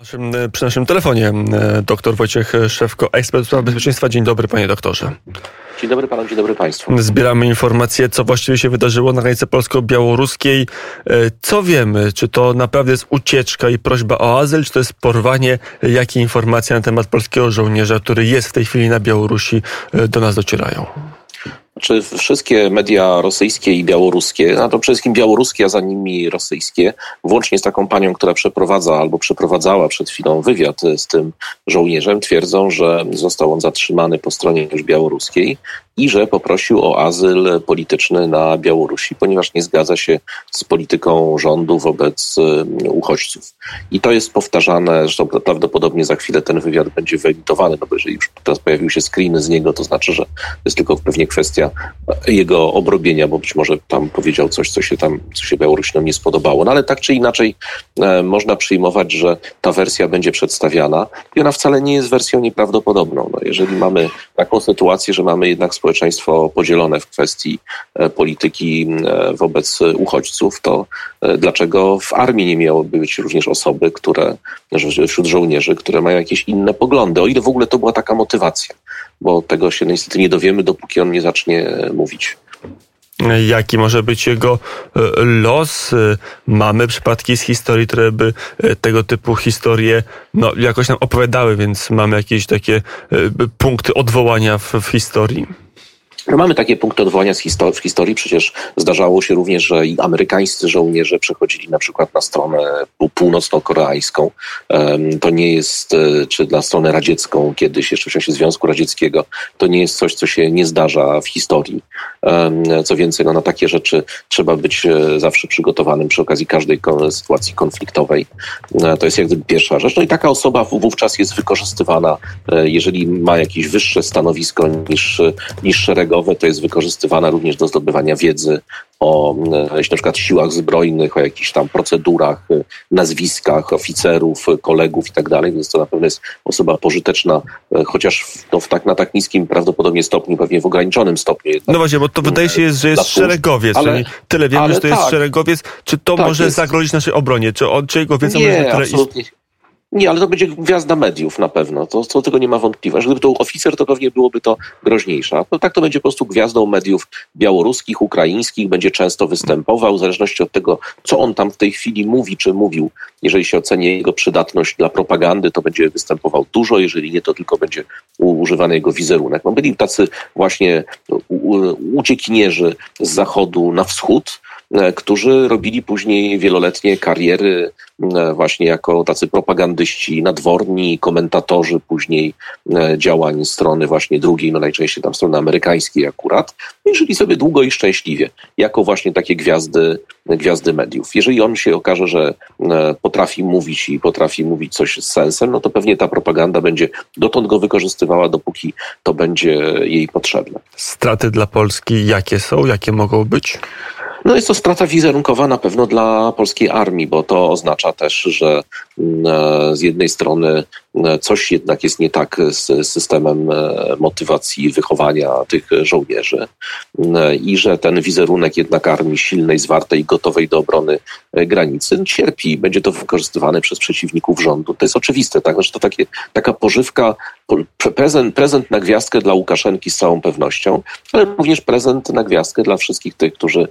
Naszym, przy naszym telefonie dr Wojciech Szewko, ekspert spraw bezpieczeństwa. Dzień dobry, panie doktorze. Dzień dobry panu, dzień dobry państwu. Zbieramy informacje, co właściwie się wydarzyło na granicy polsko-białoruskiej. Co wiemy? Czy to naprawdę jest ucieczka i prośba o azyl, czy to jest porwanie? Jakie informacje na temat polskiego żołnierza, który jest w tej chwili na Białorusi, do nas docierają? Czy wszystkie media rosyjskie i białoruskie, a to przede wszystkim białoruskie, a za nimi rosyjskie, włącznie z taką panią, która przeprowadza albo przeprowadzała przed chwilą wywiad z tym żołnierzem, twierdzą, że został on zatrzymany po stronie już białoruskiej i że poprosił o azyl polityczny na Białorusi, ponieważ nie zgadza się z polityką rządu wobec uchodźców. I to jest powtarzane, zresztą prawdopodobnie za chwilę ten wywiad będzie wyemitowany, no bo jeżeli już teraz pojawił się screen z niego, to znaczy, że jest tylko pewnie kwestia jego obrobienia, bo być może tam powiedział coś, co się tam, co się Białorusinom nie spodobało. No ale tak czy inaczej e, można przyjmować, że ta wersja będzie przedstawiana i ona wcale nie jest wersją nieprawdopodobną. No, jeżeli mamy taką sytuację, że mamy jednak społeczeństwo podzielone w kwestii e, polityki e, wobec uchodźców, to e, dlaczego w armii nie miałoby być również osoby, które, wśród żołnierzy, które mają jakieś inne poglądy, o ile w ogóle to była taka motywacja, bo tego się niestety nie dowiemy, dopóki on nie zacznie mówić jaki może być jego los. Mamy przypadki z historii, które by tego typu historie no, jakoś nam opowiadały, więc mamy jakieś takie punkty odwołania w, w historii. No mamy takie punkty odwołania histor- w historii. Przecież zdarzało się również, że i amerykańscy żołnierze przechodzili na przykład na stronę północno-koreańską. To nie jest, e, czy na stronę radziecką kiedyś, jeszcze w czasie Związku Radzieckiego. To nie jest coś, co się nie zdarza w historii. Co więcej, no na takie rzeczy trzeba być e, zawsze przygotowanym przy okazji każdej sytuacji konfliktowej. E, to jest jak gdyby pierwsza rzecz. No i taka osoba wówczas jest wykorzystywana, jeżeli ma jakieś wyższe stanowisko niż, niż szeregowe, to jest wykorzystywana również do zdobywania wiedzy o e, na przykład siłach zbrojnych, o jakichś tam procedurach, e, nazwiskach oficerów, kolegów i tak dalej, więc to na pewno jest osoba pożyteczna, e, chociaż no, w tak, na tak niskim prawdopodobnie stopniu, pewnie w ograniczonym stopniu. Jednak. No właśnie, bo to wydaje się, że jest szeregowiec, ale, tyle wiemy, że to jest tak, szeregowiec. Czy to tak może jest. zagrozić naszej obronie? Czy, on, czy jego wiedza nie, może absolutnie. Nie, ale to będzie gwiazda mediów na pewno, to, to tego nie ma wątpliwości. Gdyby to oficer, to pewnie byłoby to groźniejsze. No tak to będzie po prostu gwiazdą mediów białoruskich, ukraińskich, będzie często występował, w zależności od tego, co on tam w tej chwili mówi, czy mówił. Jeżeli się oceni jego przydatność dla propagandy, to będzie występował dużo, jeżeli nie, to tylko będzie używany jego wizerunek. No byli tacy właśnie uciekinierzy z zachodu na wschód, którzy robili później wieloletnie kariery e, właśnie jako tacy propagandyści nadworni, komentatorzy później e, działań strony właśnie drugiej, no najczęściej tam strony amerykańskiej akurat, i żyli sobie długo i szczęśliwie, jako właśnie takie gwiazdy, gwiazdy mediów. Jeżeli on się okaże, że potrafi mówić i potrafi mówić coś z sensem, no to pewnie ta propaganda będzie dotąd go wykorzystywała, dopóki to będzie jej potrzebne. Straty dla Polski jakie są, jakie mogą być? No jest to strata wizerunkowa na pewno dla polskiej armii, bo to oznacza też, że mm, e, z jednej strony e, coś jednak jest nie tak z systemem e, motywacji wychowania tych żołnierzy mm, i że ten wizerunek jednak armii silnej, zwartej, gotowej do obrony granicy cierpi. Będzie to wykorzystywane przez przeciwników rządu. To jest oczywiste, tak? Znaczy to takie, taka pożywka, prezent, prezent na gwiazdkę dla Łukaszenki z całą pewnością, ale również prezent na gwiazdkę dla wszystkich tych, którzy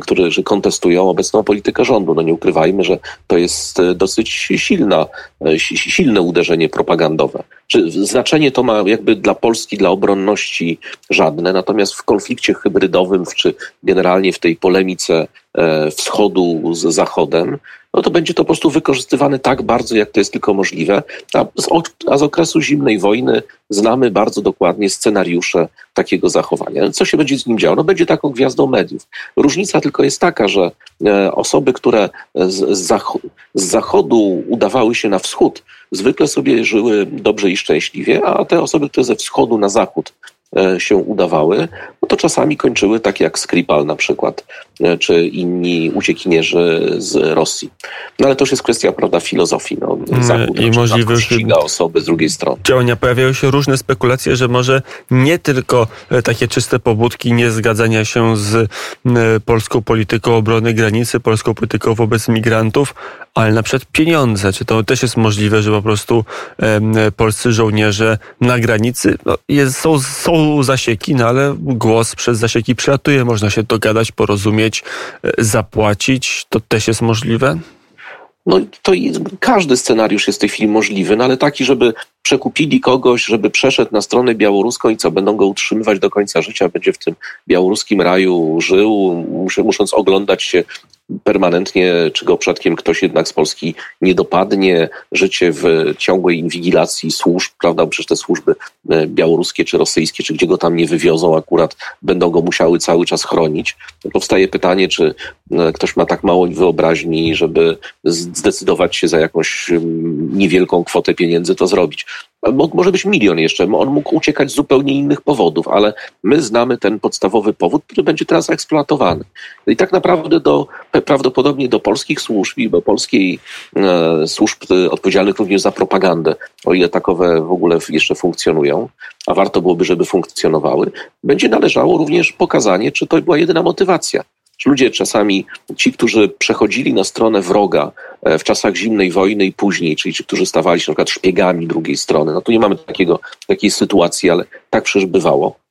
którzy kontestują obecną politykę rządu. No nie ukrywajmy, że to jest e, dosyć silna, e, silne uderzenie propagandowe. Czy znaczenie to ma jakby dla Polski, dla obronności żadne, natomiast w konflikcie hybrydowym, czy generalnie w tej polemice wschodu z zachodem, no to będzie to po prostu wykorzystywane tak bardzo, jak to jest tylko możliwe. A z, a z okresu zimnej wojny znamy bardzo dokładnie scenariusze takiego zachowania. Co się będzie z nim działo? No będzie taką gwiazdą mediów. Różnica tylko jest taka, że e, osoby, które z, z, zachodu udawały się na wschód, zwykle sobie żyły dobrze i szczęśliwie, a te osoby, które ze wschodu na zachód E, się udawały, no to czasami kończyły tak jak Skripal na przykład, e, czy inni uciekinierzy z Rosji. No ale to już jest kwestia, prawda, filozofii. No, mm, Zachód I możliwe ściga osoby z drugiej strony. Działania pojawiają się różne spekulacje, że może nie tylko e, takie czyste pobudki niezgadzania się z polską polityką obrony granicy, polską polityką wobec migrantów, ale na przykład pieniądze. Czy to też jest możliwe, że po prostu polscy żołnierze na granicy, no, jest, są, są zasieki, no ale głos przez zasieki przelatuje, można się dogadać, porozumieć, e, zapłacić. To też jest możliwe? No to każdy scenariusz jest w tej chwili możliwy, no ale taki, żeby przekupili kogoś, żeby przeszedł na stronę białoruską i co, będą go utrzymywać do końca życia, będzie w tym białoruskim raju żył, musząc oglądać się permanentnie, czy go przypadkiem ktoś jednak z Polski nie dopadnie, życie w ciągłej inwigilacji służb, prawda, przecież te służby e, białoruskie czy rosyjskie, czy gdzie go tam nie wywiozą akurat, będą go musiały cały czas chronić. Powstaje pytanie, czy e, ktoś ma tak mało wyobraźni, żeby zdecydować się za jakąś mm, niewielką kwotę pieniędzy to zrobić może być milion jeszcze, on mógł uciekać z zupełnie innych powodów, ale my znamy ten podstawowy powód, który będzie teraz eksploatowany. I tak naprawdę do, prawdopodobnie do polskich służb i do polskiej e, służb odpowiedzialnych również za propagandę, o ile takowe w ogóle jeszcze funkcjonują, a warto byłoby, żeby funkcjonowały, będzie należało również pokazanie, czy to była jedyna motywacja ludzie czasami, ci, którzy przechodzili na stronę wroga e, w czasach zimnej wojny i później, czyli ci, którzy stawali się na przykład szpiegami drugiej strony, no tu nie mamy takiego, takiej sytuacji, ale tak przecież bywało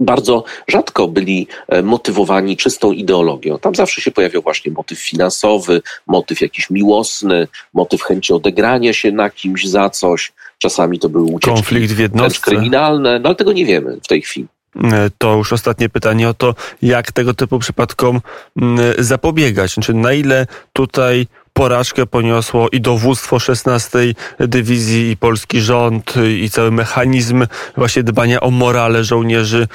bardzo rzadko byli e, motywowani czystą ideologią. Tam zawsze się pojawiał właśnie motyw finansowy, motyw jakiś miłosny, motyw chęci odegrania się na kimś za coś. Czasami to były ucieczki Konflikt w jednostce. kryminalne, no ale tego nie wiemy w tej chwili. E, to już ostatnie pytanie o to, jak tego typu przypadkom zapobiegać. Znaczy, na ile tutaj porażkę poniosło i dowództwo 16 Dywizji, i polski rząd, i cały mechanizm właśnie dbania o morale żołnierzy.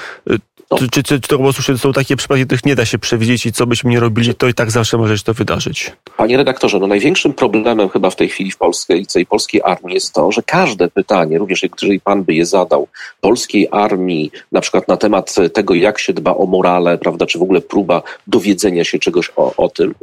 No. Czy, czy, czy, to po prostu są takie przypadki, których nie da się przewidzieć i co byśmy nie robili, to i tak zawsze może się to wydarzyć? Panie redaktorze, no największym problemem chyba w tej chwili w polskiej, całej polskiej armii jest to, że każde pytanie, również jeżeli pan by je zadał, polskiej armii, na przykład na temat tego, jak się dba o morale, prawda, czy w ogóle próba dowiedzenia się czegoś o, o tym,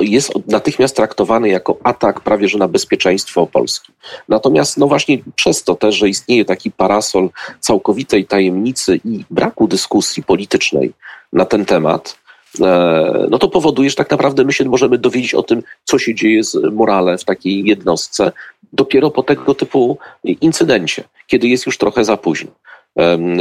jest natychmiast traktowany jako atak prawie że na bezpieczeństwo Polski. Natomiast no właśnie przez to też, że istnieje taki parasol całkowitej tajemnicy i braku dyskusji politycznej na ten temat, e, no to powoduje, że tak naprawdę my się możemy dowiedzieć o tym, co się dzieje z morale w takiej jednostce dopiero po tego typu incydencie, kiedy jest już trochę za późno.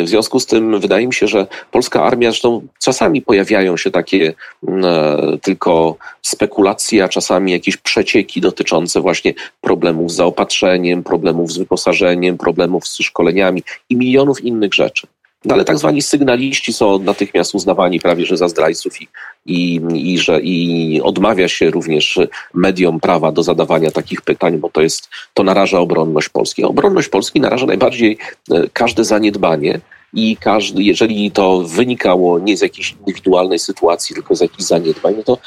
W związku z tym wydaje mi się, że polska armia, zresztą czasami pojawiają się takie mm, e, tylko spekulacje, a czasami jakieś przecieki dotyczące właśnie problemów z zaopatrzeniem, problemów z wyposażeniem, problemów z szkoleniami i milionów innych rzeczy. No ale tak zwani sygnaliści są natychmiast uznawani prawie że za zdrajców i, i, i, że, i odmawia się również mediom prawa do zadawania takich pytań, bo to jest, to naraża obronność Polski. Obronność Polski naraża najbardziej e, każde zaniedbanie i każdy, jeżeli to wynikało nie z jakiejś indywidualnej sytuacji, tylko z jakichś zaniedbań, no to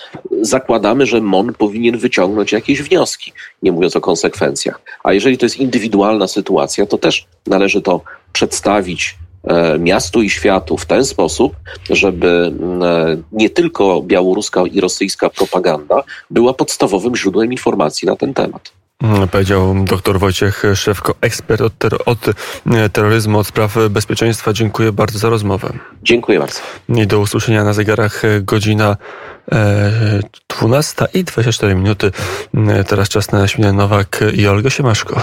zakładamy, że MON powinien wyciągnąć jakieś wnioski, nie mówiąc o konsekwencjach. A jeżeli to jest indywidualna sytuacja, to też należy to przedstawić miastu i światu w ten sposób, żeby e, nie tylko białoruska i rosyjska propaganda była podstawowym źródłem informacji na ten temat. Mm, powiedział dr Wojciech Szewko, ekspert od, ter od, e, terroryzmu, od spraw bezpieczeństwa. Dziękuję bardzo za rozmowę. Dziękuję bardzo. I do usłyszenia na zegarach godzina 12 i 24 minuty. Teraz czas na Śmieję Nowak i Olga Siemaszko.